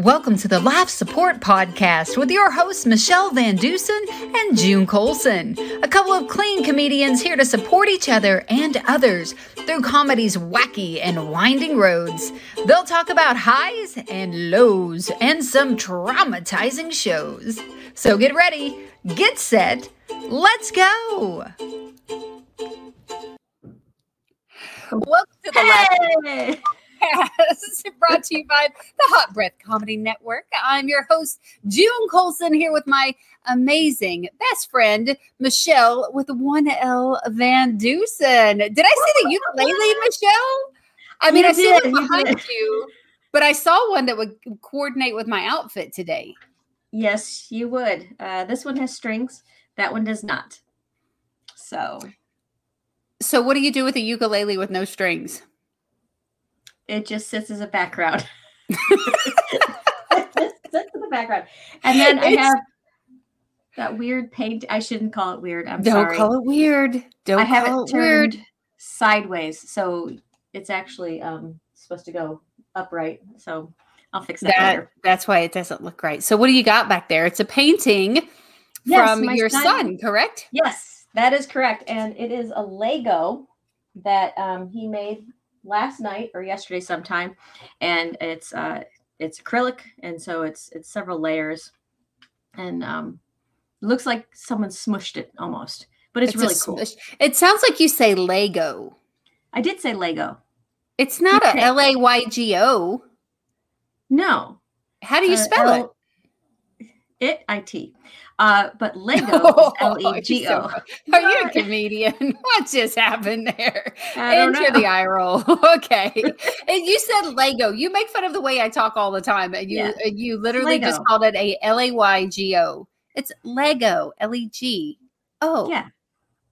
Welcome to the Life Support Podcast with your hosts, Michelle Van Dusen and June Colson. A couple of clean comedians here to support each other and others through comedy's wacky and winding roads. They'll talk about highs and lows and some traumatizing shows. So get ready, get set, let's go. Welcome to the Hey! Podcast brought to you by the Hot Breath Comedy Network. I'm your host, June Colson, here with my amazing best friend, Michelle, with one L Van Dusen. Did I see the ukulele, Michelle? I mean, You I see did, one behind did. you, but I saw one that would coordinate with my outfit today. Yes, you would. Uh, this one has strings. That one does not. So So, what do you do with a ukulele with no strings? It just sits as a background. it just sits in the background. And then I have that weird paint. I shouldn't call it weird. I'm Don't sorry. call it weird. Don't I have call it it weird. turned sideways. So it's actually um, supposed to go upright. So I'll fix that, That later. that's why it doesn't look right. So, what do you got back there? It's a painting Yes, from your son- son, correct? Yes, that is correct. And it is a Lego that um, he made last night or yesterday sometime. And it's uh, it's acrylic, and so it's it's several layers, and um, looks like someone smushed it almost, but it's, a really cool. smush. It sounds like you say Lego. I did say Lego. It's not a Okay. L A Y G O. No, How do you uh, spell it? It I T. Uh, but Lego Oh, is L E G O. Are you a comedian? what just happened there? I don't Enter know. the eye roll. okay. and you said Lego. You make fun of the way I talk all the time. And you Yeah. you literally just called it a L A Y G O. It's Lego. L E G. Oh. Yeah.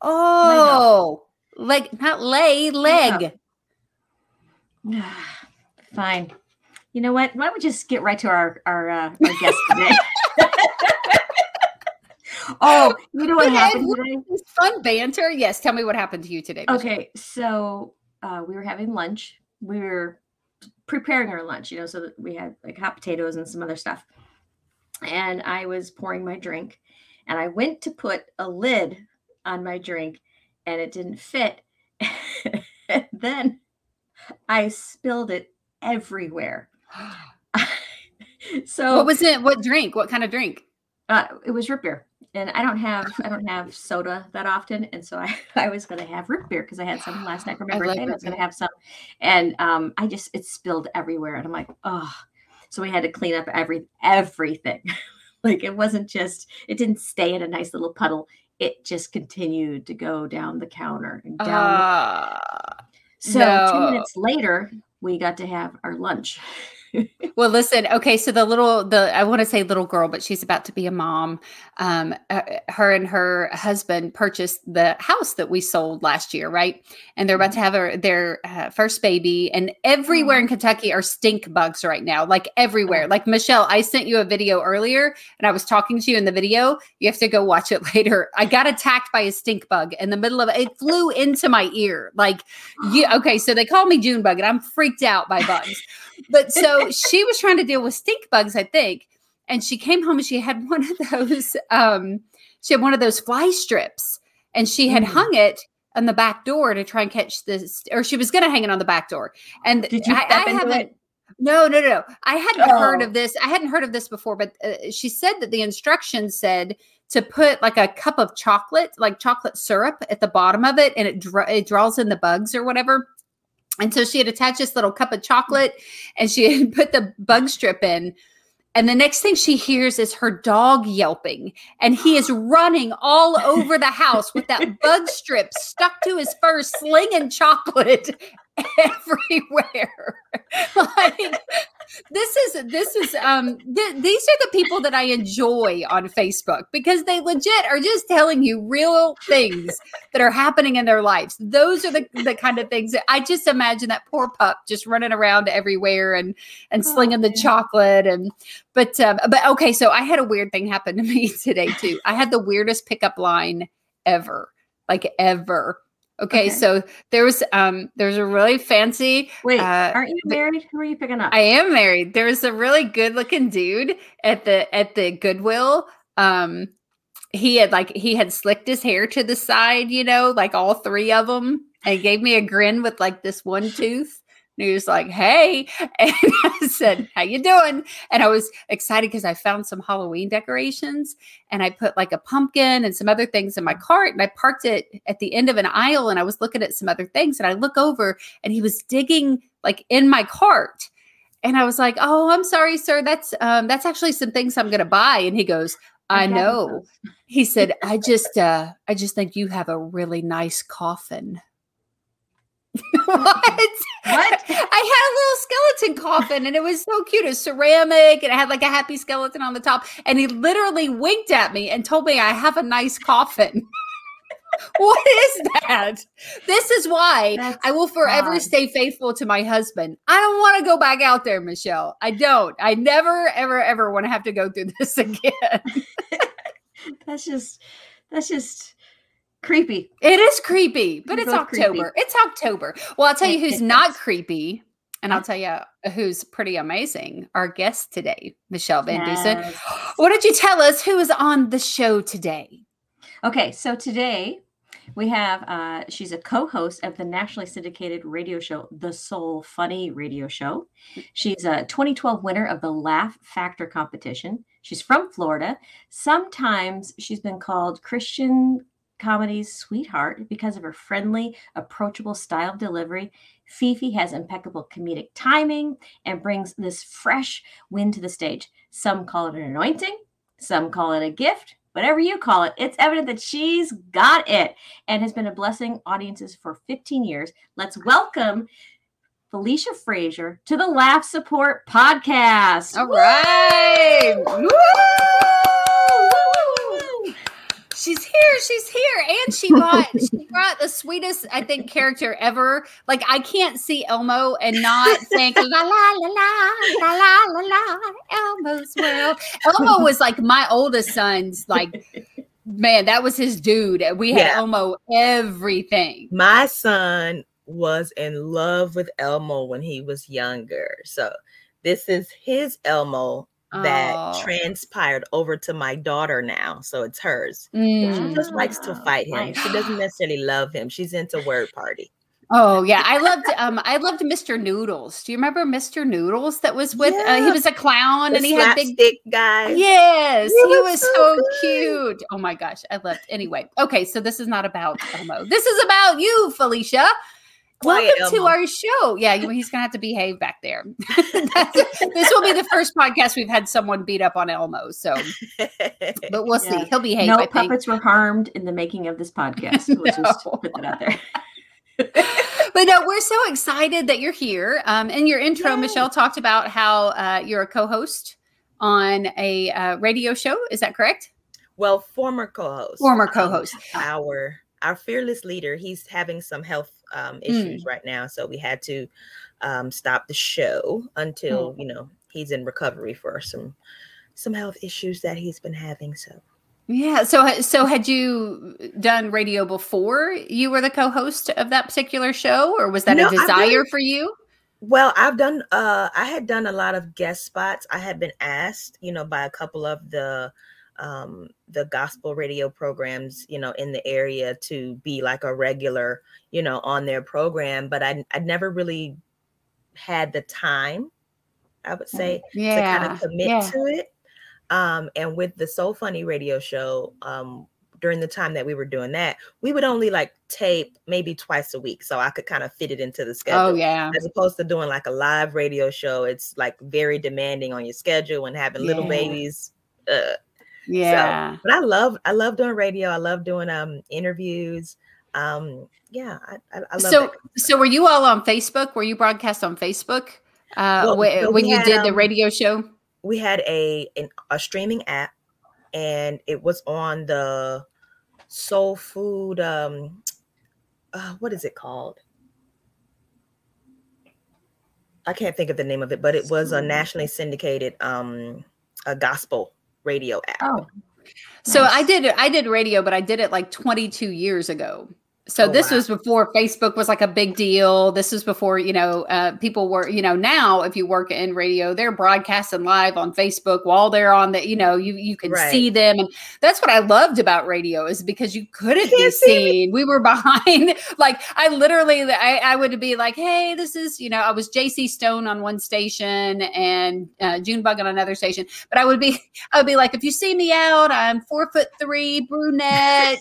Oh. Leg not lay, leg. Fine. You know what? Why don't we just get right to our our, uh, our guest today? Oh, you know what happened today? Fun banter. Yes, tell me what happened to you today. Michelle. Okay, so uh, we were having lunch. We were preparing our lunch, you know, so that we had like hot potatoes and some other stuff. And I was pouring my drink, and I went to put a lid on my drink, and it didn't fit. and then I spilled it everywhere. so What was it? What drink? What kind of drink? uh, it was root beer, and I don't have I don't have soda that often, and so I I was going to have root beer because I had some last night for my I birthday. and I was going to have some, and um, I just it spilled everywhere, and I'm like, oh, so we had to clean up every everything. like it wasn't just it didn't stay in a nice little puddle. It just continued to go down the counter and down. Ah. so no. two minutes later, we got to have our lunch. well, listen. Okay, so the little the I want to say little girl, but she's about to be a mom. Um, uh, her and her husband purchased the house that we sold last year, right? And they're about to have a, their uh, first baby. And everywhere in Kentucky are stink bugs right now, like everywhere. Like Michelle, I sent you a video earlier, and I was talking to you in the video. You have to go watch it later. I got attacked by a stink bug in the middle of it. It flew into my ear. Like you okay, so they call me June bug, and I'm freaked out by bugs. But so she was trying to deal with stink bugs, I think. And she came home and she had one of those, um, she had one of those fly strips and she had Mm. hung it on the back door to try and catch this, or she was going to hang it on the back door. And Did you I, I haven't, it? no, no, no, no. I hadn't heard Oh. of this. I hadn't heard of this before, but uh, she said that the instructions said to put like a cup of chocolate, like chocolate syrup at the bottom of it, and it, dra- it draws in the bugs or whatever. And so she had attached this little cup of chocolate and she had put the bug strip in. And the next thing she hears is her dog yelping, and he is running all over the house with that bug strip stuck to his fur, slinging chocolate everywhere. like this is this is um th- these are the people that I enjoy on Facebook because they legit are just telling you real things that are happening in their lives. Those are the, the kind of things that I just imagine that poor pup just running around everywhere and and Oh, slinging the chocolate and but um but okay so I had a weird thing happen to me today too. I had the weirdest pickup line ever. Like ever. Okay, Okay. so there was um there's a really fancy Wait, Uh, aren't you married? Who are you picking up? I am married. There was a really good looking dude at the at the Goodwill. Um he had like he had slicked his hair to the side, you know, like all three of them, and gave me a grin with like this one tooth. And he was like, "Hey," and I said, "How you doing?" And I was excited because I found some Halloween decorations, and I put like a pumpkin and some other things in my cart, and I parked it at the end of an aisle, and I was looking at some other things, and I look over, and he was digging like in my cart, and I was like, "Oh, I'm sorry, sir. That's um, that's actually some things I'm gonna buy." And he goes, "I know." He said, "I just, uh, I just think you have a really nice coffin." What? What? I had a little skeleton coffin, and it was so cute. It was ceramic, and it had like a happy skeleton on the top. And he literally winked at me and told me I have a nice coffin. what is that? This is why That's I will forever odd. stay faithful to my husband. I don't want to go back out there, Michelle. I don't. I never, ever, ever want to have to go through this again. That's just that's just creepy. It is creepy, but it's both creepy. October. It's October. Well, I'll tell you who's not creepy, and I'll tell you who's pretty amazing. Our guest today, Michelle Van Dusen. Yes. What did you tell us? Who is on the show today? Okay, so today we have uh she's a co-host of the nationally syndicated radio show The Soul Funny Radio Show. She's a 2012 winner of the Laugh Factor competition. She's from Florida. Sometimes she's been called Christian comedy's sweetheart because of her friendly, approachable style of delivery. Fifi has impeccable comedic timing and brings this fresh wind to the stage. Some call it an anointing, some call it a gift. Whatever you call it, it's evident that she's got it and has been a blessing audiences for 15 years. Let's welcome Felicia Frazier to the Laugh Support Podcast. All right. Woo! She's here. She's here. And she brought she brought the sweetest, I think, character ever. Like I can't see Elmo and not think la la la la la la la la Elmo's world. Elmo was like my oldest son's like man, that was his dude. We had Yeah. Elmo everything. My son was in love with Elmo when he was younger. So this is his Elmo that Oh. transpired over to my daughter now. So it's hers. She Mm. just likes to fight him. nice. She doesn't necessarily love him. She's into word party. Oh yeah, I loved um I loved Mr. Noodles. Do you remember Mr. Noodles that was with uh, he was a clown The and he had big slapstick guy. Yes, He he was was so so good. cute. Oh my gosh, I loved. Anyway, okay, so this is not about Elmo. This is about you, Felicia. Quiet Welcome to Elmo. our show. Yeah, he's gonna have to behave back there. This will be the first podcast we've had someone beat up on Elmo. So, but we'll see. He'll behave. no I think. puppets were harmed in the making of this podcast. We'll just put that out there. but no, we're so excited that you're here. Um, in your intro, Yay. Michelle talked about how uh, you're a co-host on a uh, radio show. Is that correct? well, former co-host. Former um, co-host. our our fearless leader he's having some health um, issues right now so we had to um, stop the show until you know he's in recovery for some some health issues that he's been having so Yeah. So, so had you done radio before you were the co-host of that particular show, or was that No, a desire for you? well i've done uh i had done a lot of guest spots i had been asked you know by a couple of the um the gospel radio programs you know in the area to be like a regular you know on their program but i i never really had the time i would say to kind of commit yeah. to it. Um, and with the So Funny radio show, um, during the time that we were doing that, we would only like tape maybe twice a week, so I could kind of fit it into the schedule. Oh yeah. As opposed to doing like a live radio show, it's like very demanding on your schedule and having little babies. Uh, Yeah. but I love I love doing radio. I love doing um interviews. Um, yeah, I, I, I love so, that. so were you all on Facebook? Were you broadcast on Facebook uh, Well, wh- so when you had, did the um, radio show? we had a an, a streaming app and it was on the soul food um uh, what is it called i can't think of the name of it but it was a nationally syndicated um a gospel radio app Oh, So I nice. did I did radio, but I did it like 22 years ago. So Oh, this wow. was before Facebook was like a big deal. This was before, you know, uh, people were, you know, now if you work in radio, they're broadcasting live on Facebook while they're on the, you know, you you can Right. see them. And that's what I loved about radio is because you couldn't be can't see me. seen. We were behind. like I literally I, I would be like, hey, this is, you know, I was JC Stone on one station and uh, Junebug on another station. But I would be I would be like, if you see me out, I'm four foot three, brunette,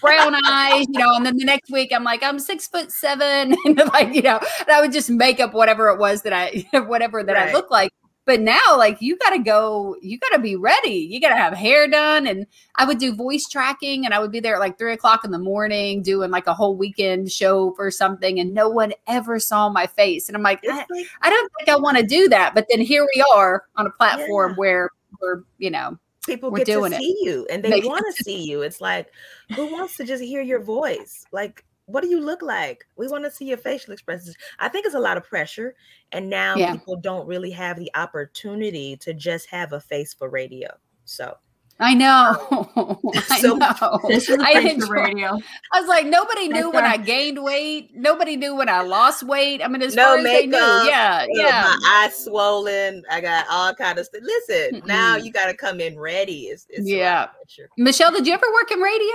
brown eyes, you know, and then the next week I'm like, I'm six foot seven, and like, you know, and I would just make up whatever it was that I, whatever that I look like. But now, like, you got to go, you got to be ready. You got to have hair done. And I would do voice tracking, and I would be there at like three o'clock in the morning doing like a whole weekend show for something, and no one ever saw my face. And I'm like, I, I don't think I want to do that. But then here we are on a platform Yeah. where we're, you know, people We're get to it. see you and they want to see you. It's like, who wants to just hear your voice? Like, what do you look like? We want to see your facial expressions. I think it's a lot of pressure. And now Yeah. people don't really have the opportunity to just have a face for radio. So I know. I So- know. This is a I place enjoy- radio. I was like, nobody knew That's when our- I gained weight. Nobody knew when I lost weight. I mean, as No far as they knew, makeup, yeah, you know, yeah. my eyes swollen. I got all kind of stuff. Listen, now Mm-mm. you got to come in ready. It's, it's a lot of Yeah. pressure. Michelle, did you ever work in radio?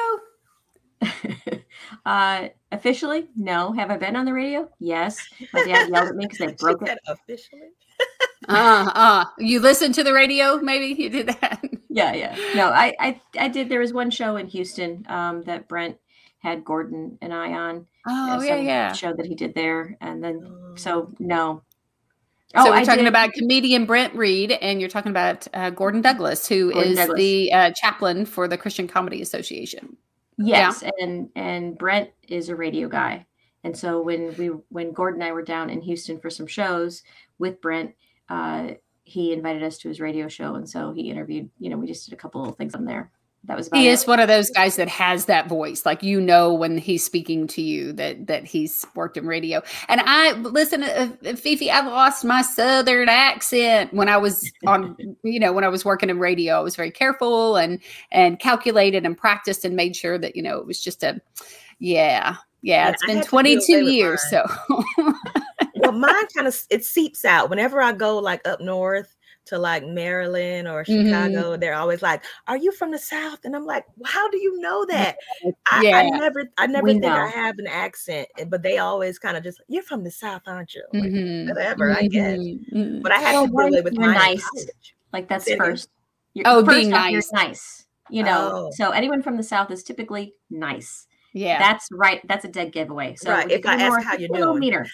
uh, officially, no. Have I been on the radio? Yes. My dad yelled at me because I She broke it. said officially. Uh, uh, you listened to the radio? Maybe you did that. Yeah, yeah. No, I, I, I did. There was one show in Houston um, that Brent had Gordon and I on. Oh, uh, yeah, yeah. Show that he did there, and then Um, so no. So Oh, we're I talking did- about comedian Brent Reed, and you're talking about uh, Gordon Douglas, who is Gordon Douglas. the uh, chaplain for the Christian Comedy Association. Yes, and and Brent is a radio guy, and so when we when Gordon and I were down in Houston for some shows with Brent, uh, he invited us to his radio show, and so he interviewed. You know, we just did a couple of things on there. That was about He it. is one of those guys that has that voice, like you know when he's speaking to you that that he's worked in radio. And I listen, uh, Fifi, I lost my southern accent when I was on, you know, when I was working in radio. I was very careful and and calculated and practiced and made sure that you know it was just a, yeah, yeah. Yeah, It's been had to do away 22 years, so mine kind of it seeps out whenever I go like up north to like Maryland or Mhm. Chicago. They're always like, "Are you from the South?" And I'm like, well, "How do you know that?" I, I never, I never We think I have an accent, eh, but they always kind of just, "You're from the South, aren't you?" Like, Mhm. Whatever, I guess. Mhm. Mhm. But I had Well, to deal with mine nice. college. like that's again? first. You're, Oh, first being off, nice. nice. You know, Oh. so anyone from the South is typically nice. yeah. That's right. That's a dead giveaway. So Right, if I ask more- how you're doing. meaner.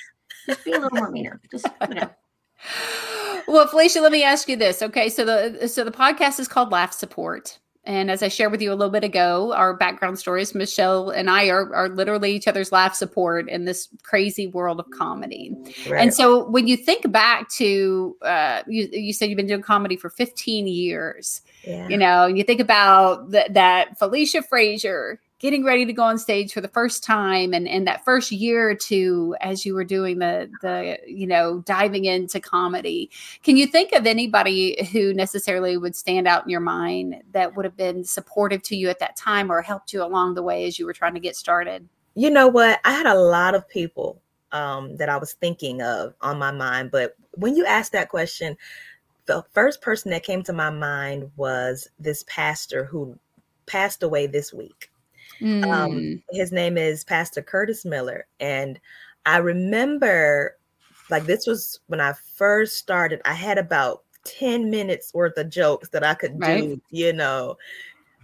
Just be a little more meaner. Just you know. well felicia let me ask you this okay so the so the podcast is called laugh support and as i shared with you a little bit ago our background stories michelle and i are, are literally each other's laugh support in this crazy world of comedy Right. and so when you think back to uh, you, you said you've been doing comedy for 15 years yeah. you know you think about th- that felicia frazier getting ready to go on stage for the first time and and that first year or two as you were doing the the you know diving into comedy can you think of anybody who necessarily would stand out in your mind that would have been supportive to you at that time or helped you along the way as you were trying to get started you know what? I had a lot of people um, that I was thinking of on my mind, but when you asked that question, the first person that came to my mind was this pastor who passed away this week. Mm, Um, his name is Pastor Curtis Miller, and I remember, like, this was when I first started. I had about ten minutes worth of jokes that I could Right. do. You know,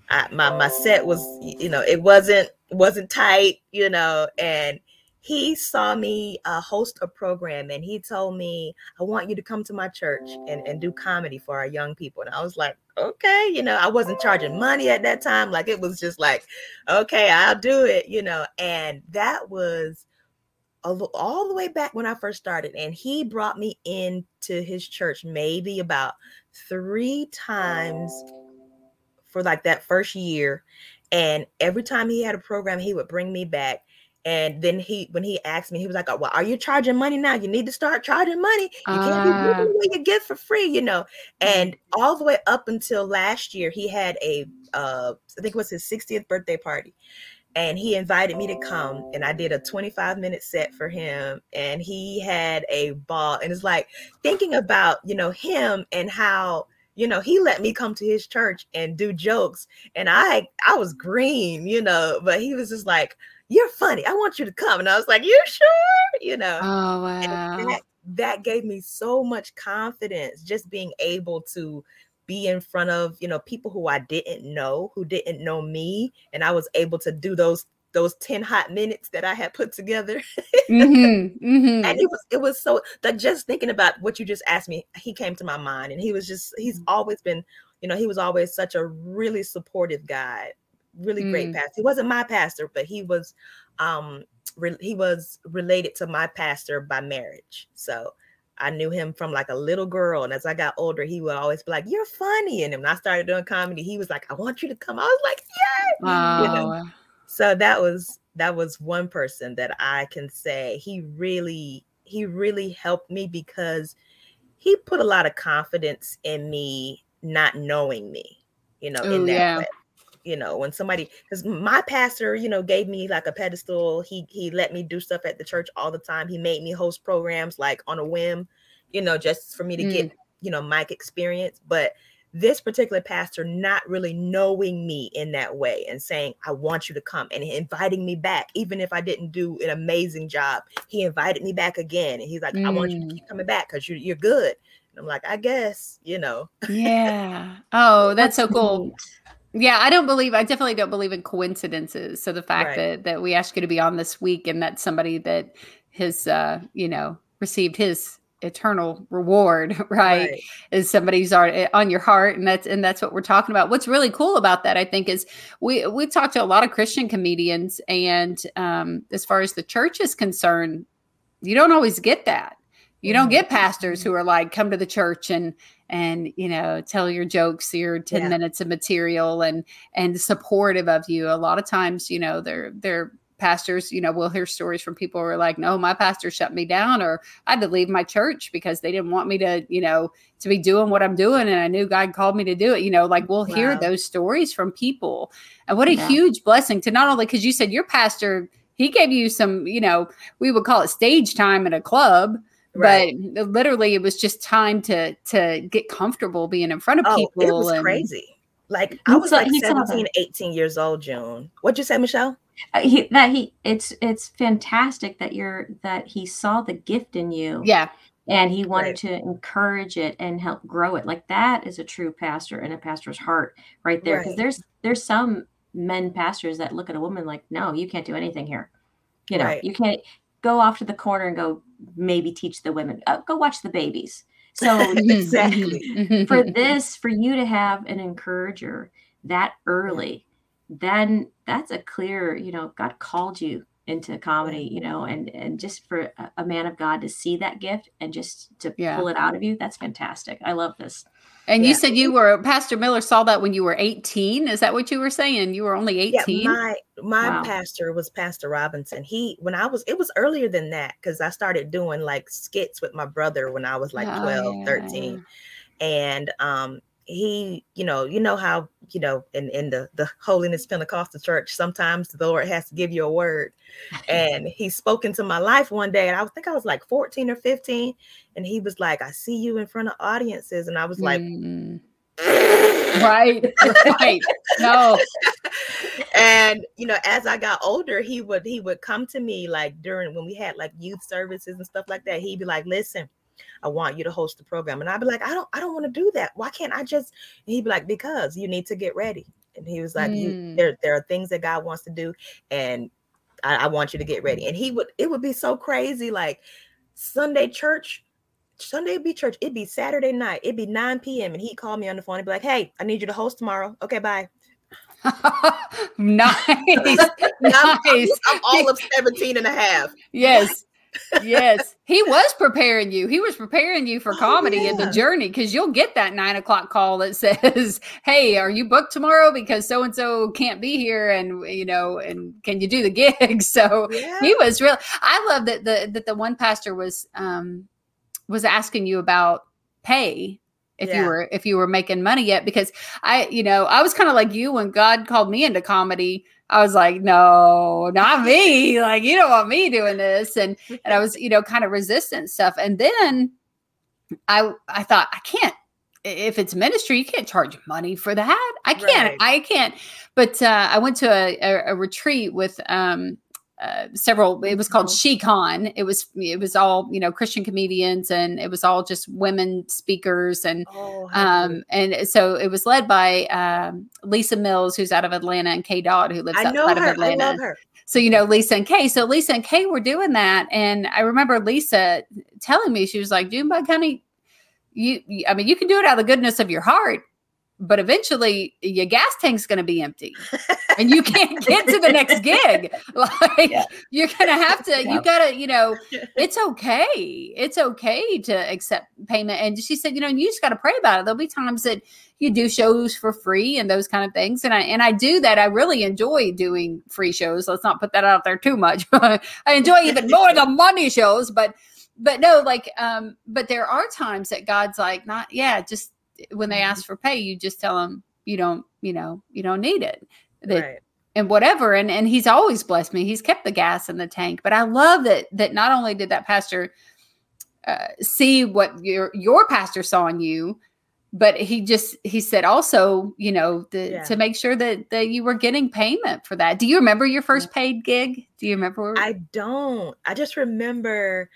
I, my my set was, you know, it wasn't wasn't tight. You know, and he saw me uh, host a program, and he told me, "I want you to come to my church and and do comedy for our young people." And I was like, "Okay," you know, I wasn't charging money at that time. Like, it was just like okay, I'll do it, you know. And that was all the way back when I first started. And he brought me into his church maybe about three times for like that first year. And every time he had a program, he would bring me back. And then he, when he asked me, he was like, "Oh, "Well, are you charging money now? You need to start charging money. You can't be Ah. giving away your gift for free, you know." And all the way up until last year, he had a, uh, I think it was his 60th birthday party, and he invited me to come and i did a 25 minute set for him and he had a ball and it's like thinking about you know him and how you know he let me come to his church and do jokes and i i was green you know but he was just like you're funny i want you to come and i was like you sure? You know? Oh wow. that, that gave me so much confidence just being able to be in front of you know people who I didn't know who didn't know me and I was able to do those those 10 hot minutes that I had put together. mm-hmm, mm-hmm. And it was it was so that just thinking about what you just asked me, he came to my mind and he was just he's always been, you know, he was always such a really supportive guy, really mm. great pastor. He wasn't my pastor, but he was um re- he was related to my pastor by marriage. So I knew him from like a little girl. And as I got older, he would always be like, You're funny. And when I started doing comedy, he was like, I want you to come. I was like, Yay. Wow. You know? So that was that was one person that I can say he really, he really helped me because he put a lot of confidence in me not knowing me, you know, Ooh, in that yeah. way you know when somebody because my pastor you know gave me like a pedestal. He he let me do stuff at the church all the time. He made me host programs like on a whim you know just for me to mm. get you know mic experience. But this particular pastor not really knowing me in that way and saying i want you to come and inviting me back even if i didn't do an amazing job he invited me back again. And he's like mm. i want you to mm. keep coming back because you're, you're good. And i'm like i guess you know. Yeah. Oh that's so cool yeah, I don't believe I definitely don't believe in coincidences. So the fact right. that that we ask you to be on this week and that somebody that has uh, you know, received his eternal reward, right, right. is somebody who's on your heart and that's and that's what we're talking about. What's really cool about that I think is we we talked to a lot of Christian comedians and um as far as the church is concerned, you don't always get that. You don't get pastors who are like come to the church and and you know tell your jokes your 10 yeah. minutes of material and and supportive of you a lot of times you know they're they're pastors you know we'll hear stories from people who are like no my pastor shut me down or i had to leave my church because they didn't want me to you know to be doing what i'm doing and i knew god called me to do it you know like we'll wow. hear those stories from people and what a yeah. huge blessing to not only because you said your pastor he gave you some you know we would call it stage time at a club Right. But literally, it was just time to to get comfortable being in front of oh, people. It was and, crazy. Like I was like 17, 18 years old, June. What'd you say, Michelle? Uh, he, that he it's it's fantastic that you're that he saw the gift in you. Yeah. And he wanted right. to encourage it and help grow it. Like that is a true pastor and a pastor's heart right there. Because right. there's there's some men pastors that look at a woman like, no, you can't do anything here. You know, right. you can't go off to the corner and go maybe teach the women uh, go watch the babies. So mm-hmm, mm-hmm, exactly. Mm-hmm. for this for you to have an encourager that early then that's a clear you know god called you into comedy you know and and just for a, a man of god to see that gift and just to yeah. pull it out of you that's fantastic. I love this and yeah. you said you were Pastor Miller saw that when you were 18. Is that what you were saying? You were only 18? Yeah, my my wow. pastor was Pastor Robinson. He when I was it was earlier than that because I started doing like skits with my brother when I was like 12, oh, yeah. 13. And um he, you know, you know how, you know, in, in the, the holiness Pentecostal church, sometimes the Lord has to give you a word. And he spoke into my life one day, and I think I was like 14 or 15. And he was like, I see you in front of audiences. And I was like, mm. right, right. No. and you know, as I got older, he would he would come to me like during when we had like youth services and stuff like that. He'd be like, listen, I want you to host the program. And I'd be like, I don't, I don't want to do that. Why can't I just? And he'd be like, because you need to get ready. And he was like, mm. you, there, there are things that God wants to do, and I, I want you to get ready. And he would, it would be so crazy, like Sunday church. Sunday be church. It'd be Saturday night. It'd be 9 p.m. And he'd call me on the phone and be like, Hey, I need you to host tomorrow. Okay, bye. nice. nice. I'm all of 17 and a half. Yes yes, he was preparing you. He was preparing you for oh, comedy yeah. and the journey because you'll get that nine o'clock call that says, "Hey, are you booked tomorrow? Because so and so can't be here, and you know, and can you do the gig?" So yeah. he was real. I love that the that the one pastor was um was asking you about pay if yeah. you were if you were making money yet because I you know I was kind of like you when God called me into comedy I was like, no, not me. Like, you don't want me doing this. And and I was, you know, kind of resistant stuff. And then I I thought, I can't if it's ministry, you can't charge money for that. I can't. Right. I can't. But uh, I went to a, a, a retreat with um, uh, several. It was called SheCon. It was it was all you know Christian comedians, and it was all just women speakers, and Oh, um, and so it was led by um, Lisa Mills, who's out of Atlanta, and Kay Dodd, who lives I outside of I Atlanta. So you know Lisa and Kay. So Lisa and Kay were doing that, and I remember Lisa telling me she was like, "Junebug, honey, you- I mean, you can do it out of the goodness of your heart, but eventually your gas tank's going to be empty, and you can't get to the next gig. Like Yeah. you're going to have to. Yeah. You got to, you know, it's okay. It's okay to accept payment." And she said, "You know, you just got to pray about it. There'll be times that." you do shows for free and those kind of things and i and i do that i really enjoy doing free shows let's not put that out there too much i enjoy even more the money shows but but no like um but there are times that god's like not yeah just when they ask for pay you just tell them you don't you know you don't need it. That Right. and whatever and and he's always blessed me. He's kept the gas in the tank. But i love that that not only did that pastor uh, see what your your pastor saw in you but he just he said also you know the, Yeah. to make sure that that you were getting payment for that. Do you remember your first paid gig? Do you remember I don't. I just remember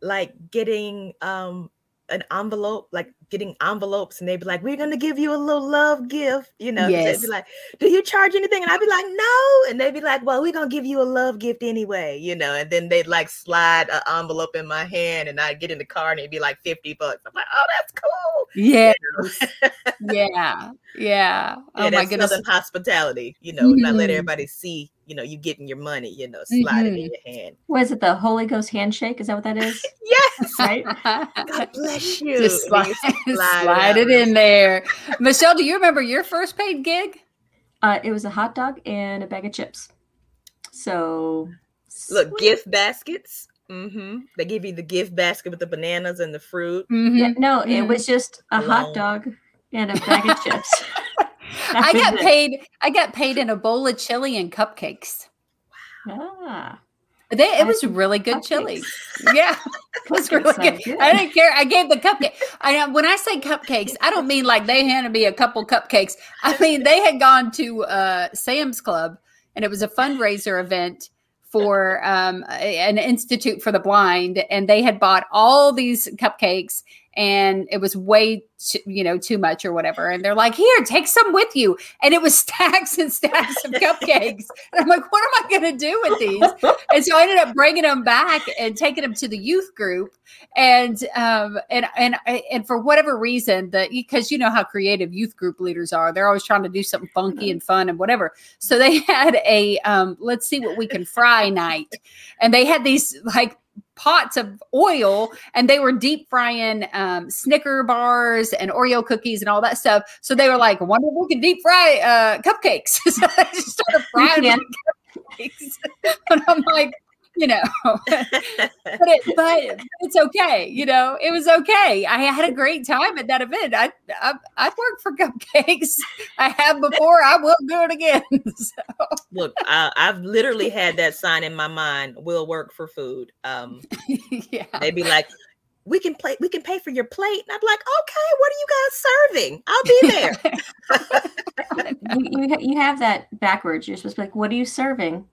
like getting um an envelope, like getting envelopes, and they'd be like, "We're gonna give you a little love gift," you know. Yes. They'd be like, "Do you charge anything?" And I'd be like, "No," and they'd be like, "Well, we're gonna give you a love gift anyway," you know. And then they'd like slide an envelope in my hand, and I'd get in the car, and it'd be like fifty bucks. I'm like, "Oh, that's cool." yeah You know? yeah yeah oh yeah, my goodness Southern hospitality, you know, not let everybody see, you know, you getting your money, you know, slide it Mm-hmm. in your hand. Was it the Holy Ghost handshake? Is that what that is? Yes. Right? God bless you. just slide, slide it it in there michelle do you remember your first paid gig Uh, it was a hot dog and a bag of chips. So Look, sweet. gift baskets. Mm-hmm. They give you the gift basket with the bananas and the fruit. Mhm. Yeah, no, it Mhm. was just a hot dog and a bag of chips. I got it. paid. I got paid in a bowl of chili and cupcakes. Ah, They, it was really good chili. Yeah, it was really good. good. I didn't care. I gave the cupcake. I when I say cupcakes, I don't mean like they handed me a couple cupcakes. I mean they had gone to uh, Sam's Club and it was a fundraiser event for um, an institute for the blind, and they had bought all these cupcakes, and it was way too, you know too much or whatever. And they're like, "Here, take some with you," and it was stacks and stacks of cupcakes. And I'm like, "What am I going to do with these?" and so I ended up bringing them back and taking them to the youth group, and um and and and for whatever reason, that because you know how creative youth group leaders are, they're always trying to do something funky and fun and whatever. So they had a um let's see what we can fry night, and they had these like pots of oil and they were deep frying um, Snicker bars and Oreo cookies and all that stuff. So they were like, wonder if we can deep fry uh, cupcakes. so they just started frying can. cupcakes. and I'm like, you know, but, it, but it's okay. You know, it was okay. I had a great time at that event. I, I I'd work for cupcakes. I have before. I will do it again. so, Look, I, I've literally had that sign in my mind. Will work for food. Um, yeah. they'd be like, "We can play. We can pay for your plate." And I'm like, "Okay, what are you guys serving? I'll be there." you, you, you have that backwards. You're supposed to be like, "What are you serving?"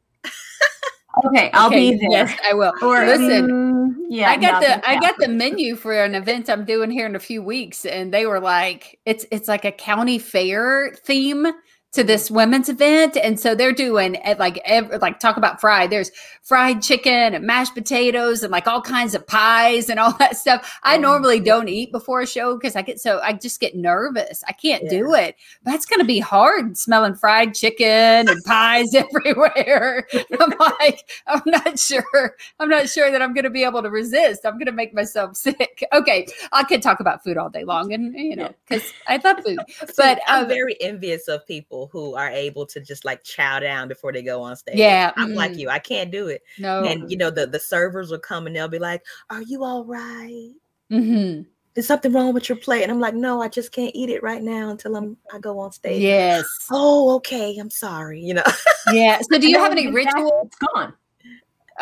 Okay, I'll Okay, be there. Yes, I will. Or Listen, mm, yeah, I got the I got the menu for an event I'm doing here in a few weeks, and they were like, it's it's like a county fair theme to this women's event, and so they're doing eh, like like talk about fried. There's fried chicken and mashed potatoes and like all kinds of pies and all that stuff. I Oh, normally yeah. don't eat before a show because I get so I just get nervous. I can't do it. That's going to be hard smelling fried chicken and pies everywhere. I'm like, I'm not sure. I'm not sure that I'm going to be able to resist. I'm going to make myself sick. Okay, I could talk about food all day long, and you know, because I love food. But, I'm um, very envious of people who are able to just like chow down before they go on stage. Yeah, I'm like mhm. you. I can't do it. No, And you know, the the servers will come and they'll be like, "Are you all right?" Mm-hmm. there's something wrong with your plate. And I'm like, no, I just can't eat it right now until I'm I go on stage. Yes. Oh, okay. I'm sorry. You know. Yeah. So do you have any when you get back, ritual? It's gone.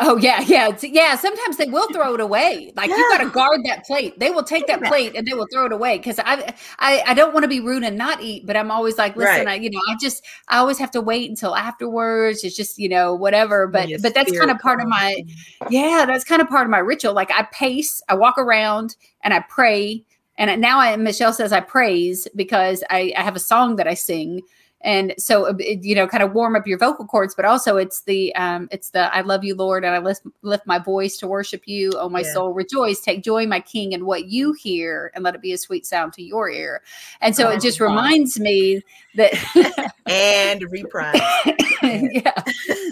Oh yeah, yeah, it's- yeah. Sometimes they will throw it away. Like you got to guard that plate. They will take that plate and they will throw it away. Because I, I, I don't want to be rude and not eat, but I'm always like, listen, Right. I, you know, I just, I always have to wait until afterwards. It's just, you know, whatever. But, but that's kind of part of my, yeah, that's kind of part of my ritual. Like I pace, I walk around and I pray. And now I, Michelle says I praise because I, I have a song that I sing. And so, uh, it, you know, kind of warm up your vocal cords, but also it's the, um, it's the, I love you, Lord, and I lift, lift my voice to worship you. Oh, my Yeah. soul, rejoice. Take joy, my King, in what you hear, and let it be a sweet sound to your ear. And so Oh, it just wow. reminds me that, And reprise. yeah,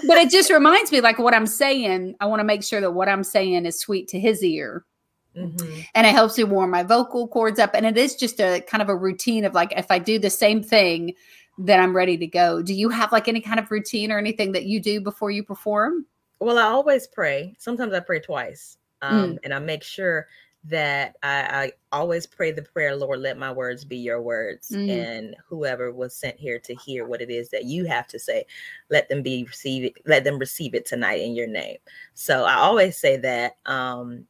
but it just reminds me like what I'm saying. I want to make sure that what I'm saying is sweet to his ear Mhm. and it helps me warm my vocal cords up and it is just a kind of a routine of like if i do the same thing then i'm ready to go do you have like any kind of routine or anything that you do before you perform Well, I always pray. Sometimes I pray twice. Mm. Um, and I make sure that I, I always pray the prayer, Lord, let my words be your words. Mm. And whoever was sent here to hear what it is that you have to say, let them be receive it, let them receive it tonight in your name. So I always say that. Um,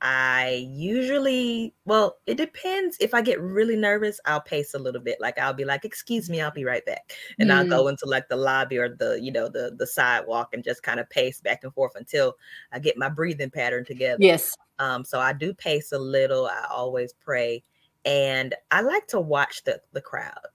I usually, well, it depends. If I get really nervous, I'll pace a little bit. Like I'll be like, "Excuse me, I'll be right back," and I'll Mm. go into like the lobby or the, you know, the the sidewalk and just kind of pace back and forth until I get my breathing pattern together. yes Um, so I do pace a little. I always pray, and I like to watch the the crowd.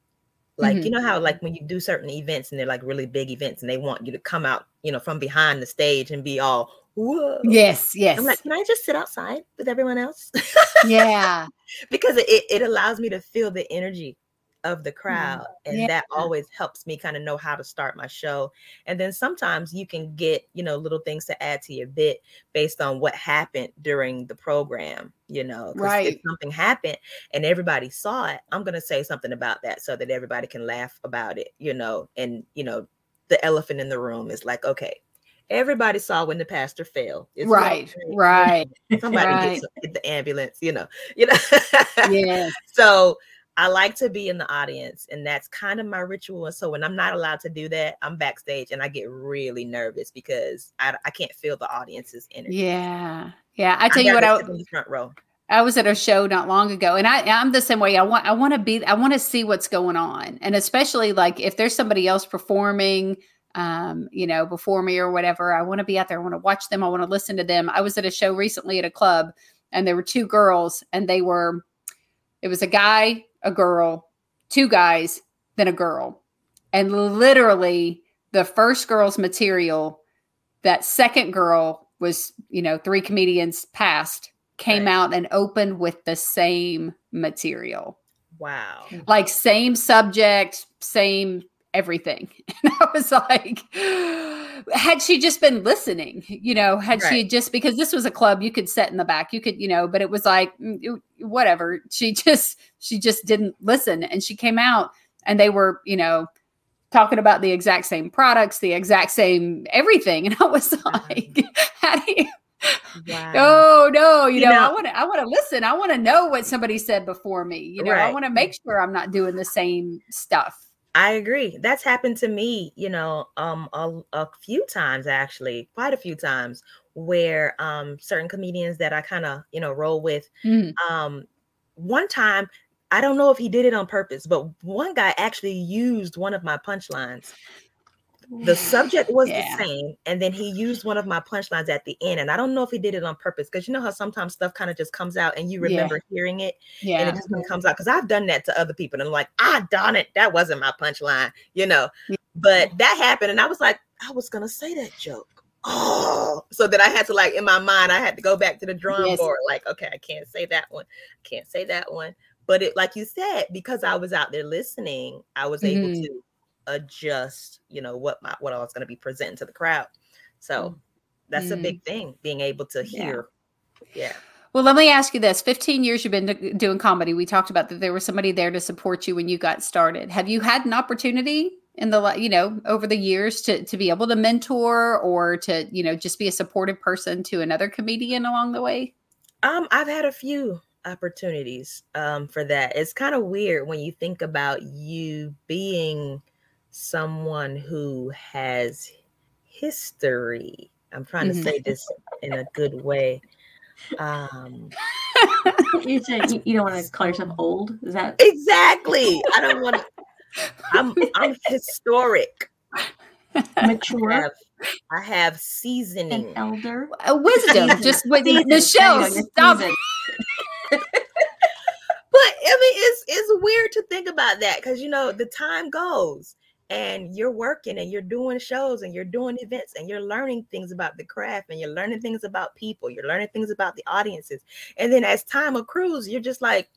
Like Mhm. you know how like when you do certain events and they're like really big events and they want you to come out, you know, from behind the stage and be all whoa. yes yes I'm like, can I just sit outside with everyone else? yeah because it, it allows me to feel the energy of the mm, crowd. And Yeah. that always helps me kind of know how to start my show. And then sometimes you can get, you know, little things to add to your bit based on what happened during the program, you know. Right. If something happened and everybody saw it, I'm going to say something about that so that everybody can laugh about it, you know. And, you know, the elephant in the room is like, okay, everybody saw when the pastor fell. It's right right Somebody right. gets get the ambulance, you know. You know. yes So I like to be in the audience, and that's kind of my ritual. And so when I'm not allowed to do that, I'm backstage and I get really nervous because I, I can't feel the audience's energy. yeah yeah i tell you gotta what I, sit in the front row. I was at a show not long ago and I I'm the same way. I want I want to be I want to see what's going on. And especially like if there's somebody else performing um you know before me or whatever, I want to be out there. I want to watch them. I want to listen to them. I was at a show recently at a club and there were two girls and they were it was a guy, a girl, two guys, then a girl. And literally the first girl's material that second girl was, you know, three comedians past came Right. out and opened with the same material, Wow. like same subject, same everything. And I was like, had she just been listening, you know, had she just because this was a club, you could sit in the back, you could, you know, but it was like mm, whatever. She just she just didn't listen, and she came out and they were, you know. Talking about the exact same products, the exact same everything, and I was like, "How do you Wow. no, no, you, You know, I want to, I want to listen. I want to know what somebody said before me. You know, I want to make sure I'm not doing the same stuff. I agree. That's happened to me, you know, um a, a few times actually, quite a few times where um certain comedians that I kind of, you know, roll with Mm. um one time I don't know if he did it on purpose, but one guy actually used one of my punchlines. The subject was Yeah. the same, and then he used one of my punchlines at the end. And I don't know if he did it on purpose because you know how sometimes stuff kind of just comes out and you Yeah. remember hearing it and Yeah. it just comes out because I've done that to other people and I'm like, ah, darn it, that wasn't my punchline, you know. Yeah. But that happened, and I was like, I was gonna say that joke. Oh, so that I had to like in my mind, I had to go back to the drawing Yes. board, like, okay, I can't say that one, can't say that one. But it, like you said, because I was out there listening, I was able Mhm. to adjust, you know, what my what I was gonna be presenting to the crowd. So that's a Mm. big thing, being able to hear. Yeah. Well, let me ask you this 15 years you've been doing comedy. We talked about that there was somebody there to support you when you got started. Have you had an opportunity in the, you know, over the years to, to be able to mentor or to, you know, just be a supportive person to another comedian along the way? Um, I've had a few. opportunities um, for that. It's kind of weird when you think about you being someone who has history. I'm trying Mhm. to say this in a good way. Um, you said you, you don't want to call yourself old. Is that exactly. I don't want to. I'm I'm historic. I mature have, I have and seasoning. elder? Uh, wisdom, just with Seasoned. Michelle. There you go, you're Stop. seasoned. But I mean, it's it's weird to think about that because you know the time goes and you're working and you're doing shows and you're doing events and you're learning things about the craft and you're learning things about people. You're learning things about the audiences, and then as time accrues, you're just like,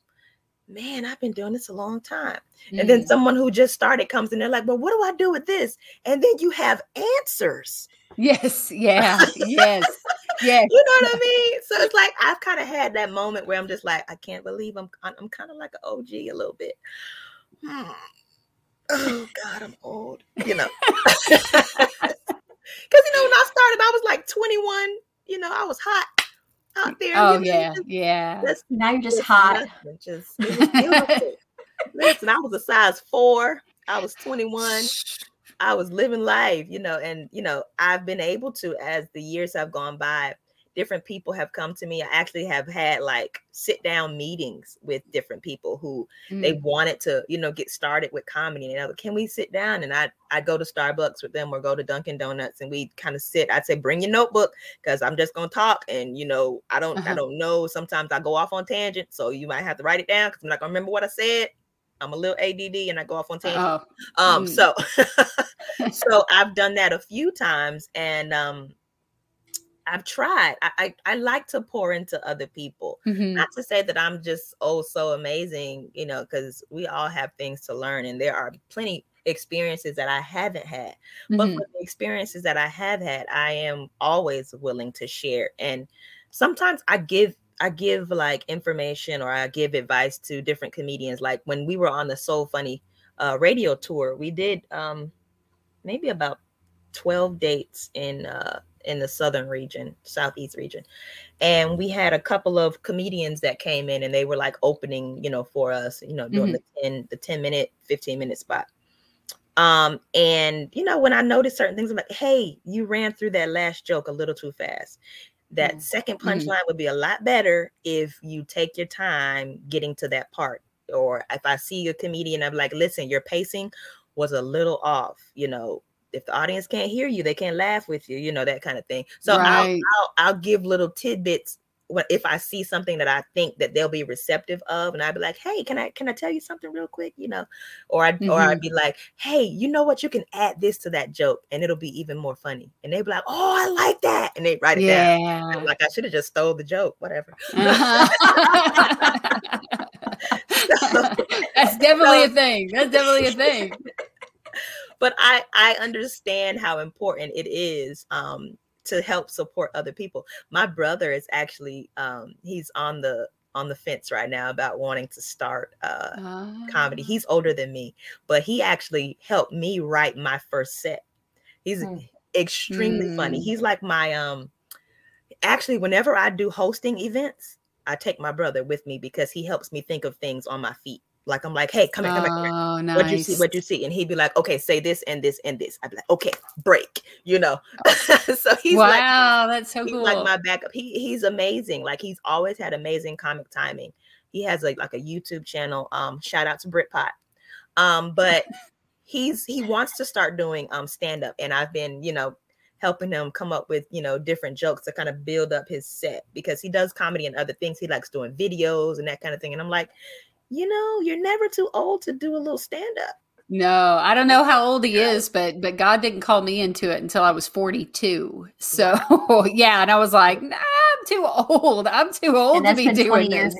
man, I've been doing this a long time. And then Mm. someone who just started comes in, they're like, well, what do I do with this? And then you have answers. Yes, yeah, yes, yes. You know what I mean? So it's like I've kind of had that moment where I'm just like, I can't believe I'm I'm kind of like an OG a little bit. Hmm. Oh God, I'm old. You know, because you know when I started, I was like 21. You know, I was hot out there. Oh you know, yeah, just- yeah. just- Now you're just just hot. nothing, Just it was beautiful. Listen, I was a size four. I was 21. I was living life, you know, and you know, I've been able to as the years have gone by, different people have come to me. I actually have had like sit down meetings with different people who they Mm. wanted to, you know, get started with comedy. And I was like, can we sit down? And I I go to Starbucks with them or go to Dunkin' Donuts and we kind of sit. I'd say bring your notebook because I'm just gonna talk. And you know, I don't I Uh-huh. don't know. Sometimes I go off on tangent, so you might have to write it down because I'm not gonna remember what I said. I'm a little ADD and I go off on tangent. Oh, Um, Mm. so so I've done that a few times and um I've tried. I, I I like to pour into other people. mhm. Not to say that I'm just oh so amazing, you know, because we all have things to learn and there are plenty experiences that I haven't had. But Mhm. for the experiences that I have had, I am always willing to share. And sometimes I give I give like information or I give advice to different comedians. Like when we were on the Soul Funny uh, radio tour, we did um, maybe about 12 dates in uh, in the southern region, southeast region. And we had a couple of comedians that came in and they were like opening, you know, for us, you know, doing the 10 the 10 minute, 15 minute spot. Um, and you know, when I noticed certain things, I'm like, hey, you ran through that last joke a little too fast. That Mm. second Mhm. punchline would be a lot better if you take your time getting to that part. Or if I see a comedian, I'm like, listen, your pacing was a little off, you know. If the audience can't hear you, they can't laugh with you, you know, that kind of thing. So I'll, I'll I'll give little tidbits when if I see something that I think that they'll be receptive of, and I'd be like, "Hey, can I can I tell you something real quick?" You know, or I would or I'd be like, "Hey, you know what? You can add this to that joke, and it'll be even more funny." And they'd be like, "Oh, I like that," and they write it down. yeah. I'm like I should have just stole the joke, whatever. Uh-huh. That's definitely a thing. That's definitely a thing. but I I understand how important it is um to help support other people. My brother is actually um he's on the on the fence right now about wanting to start uh comedy. Ah. He's older than me, but he actually helped me write my first set. He's Hmm. extremely funny. Mm. He's like my um actually whenever I do hosting events, I take my brother with me because he helps me think of things on my feet. Like I'm like, hey, come here, come here, come here. Oh, nice. What'd you see? What'd you see? And he'd be like, okay, say this and this and this. I'd be like, okay, break, you know. so he's like wow, that's so he's cool. like my backup. He he's amazing. Like he's always had amazing comic timing. He has like like a YouTube channel. Um, shout out to Britpot. Um, but he's he wants to start doing um stand up, and I've been you know helping him come up with you know different jokes to kind of build up his set because he does comedy and other things. He likes doing videos and that kind of thing. And I'm like, you know, you're never too old to do a little stand up. No, I don't know how old he is, but but God didn't call me into it until I was 42. So yeah, and I was like, nah, I'm too old. I'm too old to be been 20 doing this.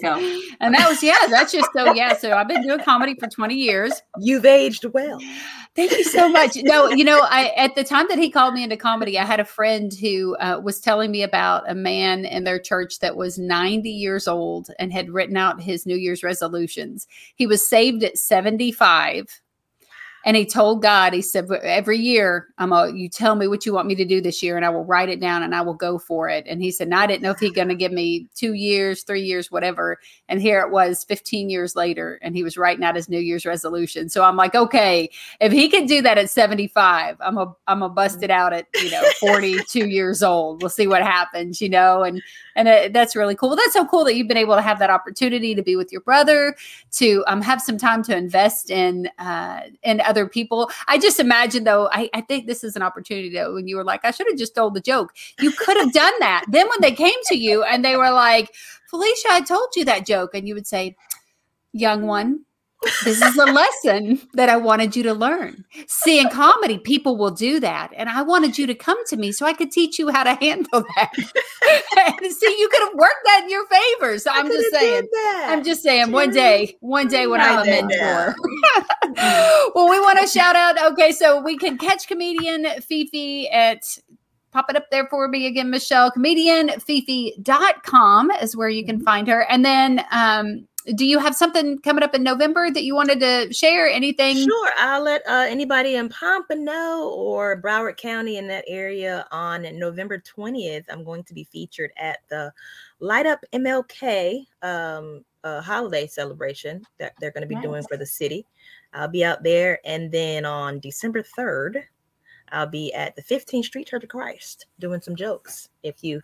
And that was yeah, that's just so yeah. So I've been doing comedy for 20 years. You've aged well. Thank you so much. No, you know, I at the time that he called me into comedy, I had a friend who uh, was telling me about a man in their church that was 90 years old and had written out his New Year's resolutions. He was saved at 75 and he told God, he said, every year, I'm a, you tell me what you want me to do this year, and I will write it down and I will go for it. And he said, I didn't know if he's going to give me two years, three years, whatever. And here it was 15 years later, and he was writing out his New Year's resolution. So I'm like, okay, if he can do that at 75, I'm a, I'm a bust it out at, you know, 42 years old. We'll see what happens, you know, and, and it, that's really cool. That's so cool that you've been able to have that opportunity to be with your brother, to um, have some time to invest in, uh, in other other people. I just imagine though, I, I think this is an opportunity though, when you were like, I should have just told the joke. You could have done that. then when they came to you and they were like, Felicia, I told you that joke, and you would say, Young one, this is a lesson that I wanted you to learn. See, in comedy, people will do that. And I wanted you to come to me so I could teach you how to handle that. and see, you could have worked that in your favor. So I'm just saying, I'm just saying one day, one day when I'm a mentor. well, we want to shout out. Okay, so we can catch comedian Fifi at pop it up there for me again, Michelle. Comedianfifi.com is where you can mm-hmm. find her. And then um do you have something coming up in November that you wanted to share? Anything? Sure. I'll let uh, anybody in Pompano or Broward County in that area on November 20th. I'm going to be featured at the Light Up MLK um, uh, holiday celebration that they're going to be nice. doing for the city. I'll be out there. And then on December 3rd, I'll be at the 15th Street Church of Christ doing some jokes. If you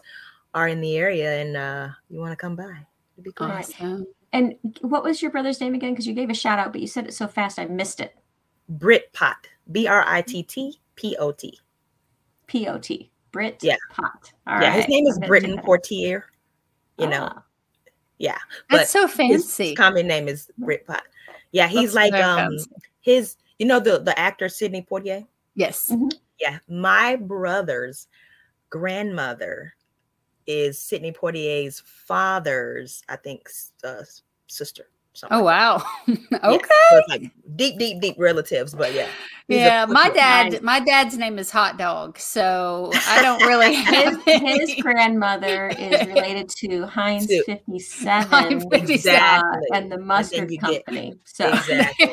are in the area and uh, you want to come by, it'd be cool. Awesome. And what was your brother's name again? Because you gave a shout out, but you said it so fast I missed it. Brit Pot. B R I T T P O T. P O T. Brit yeah. Pot. All yeah, right. his name is Britton Portier. You know. Ah. Yeah. That's so fancy. His common name is Brit Pot. Yeah, he's That's like um fancy. his you know the the actor Sidney Poitier? Yes. Mm-hmm. Yeah. My brother's grandmother is Sidney Poitier's father's, I think, uh, sister. Oh wow. okay. Yeah, so like deep, deep, deep relatives, but yeah. Yeah, my dad, my dad's name is Hot Dog, so I don't really his, his grandmother is related to Heinz fifty seven exactly. and the mustard and company. Get, so exactly.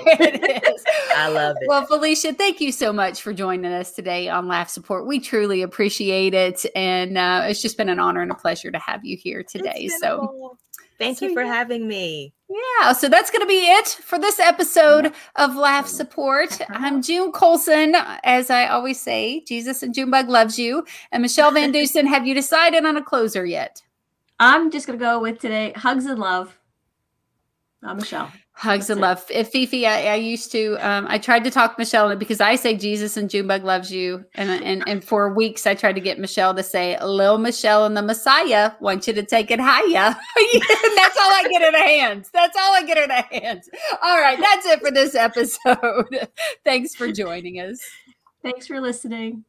I love it. Well, Felicia, thank you so much for joining us today on Laugh Support. We truly appreciate it, and uh, it's just been an honor and a pleasure to have you here today. So. Thank so, you for yeah. having me. Yeah, so that's going to be it for this episode of Laugh Support. Uh-huh. I'm June Colson. As I always say, Jesus and Junebug loves you. And Michelle Van Dusen, have you decided on a closer yet? I'm just going to go with today hugs and love. I'm Michelle. Hugs That's and it. love. If Fifi, I, I used to, um, I tried to talk Michelle because I say Jesus and Junebug loves you. And, and, and for weeks, I tried to get Michelle to say, Lil Michelle and the Messiah want you to take it higher. that's all I get in her hands. That's all I get in her hands. All right. That's it for this episode. Thanks for joining us. Thanks for listening.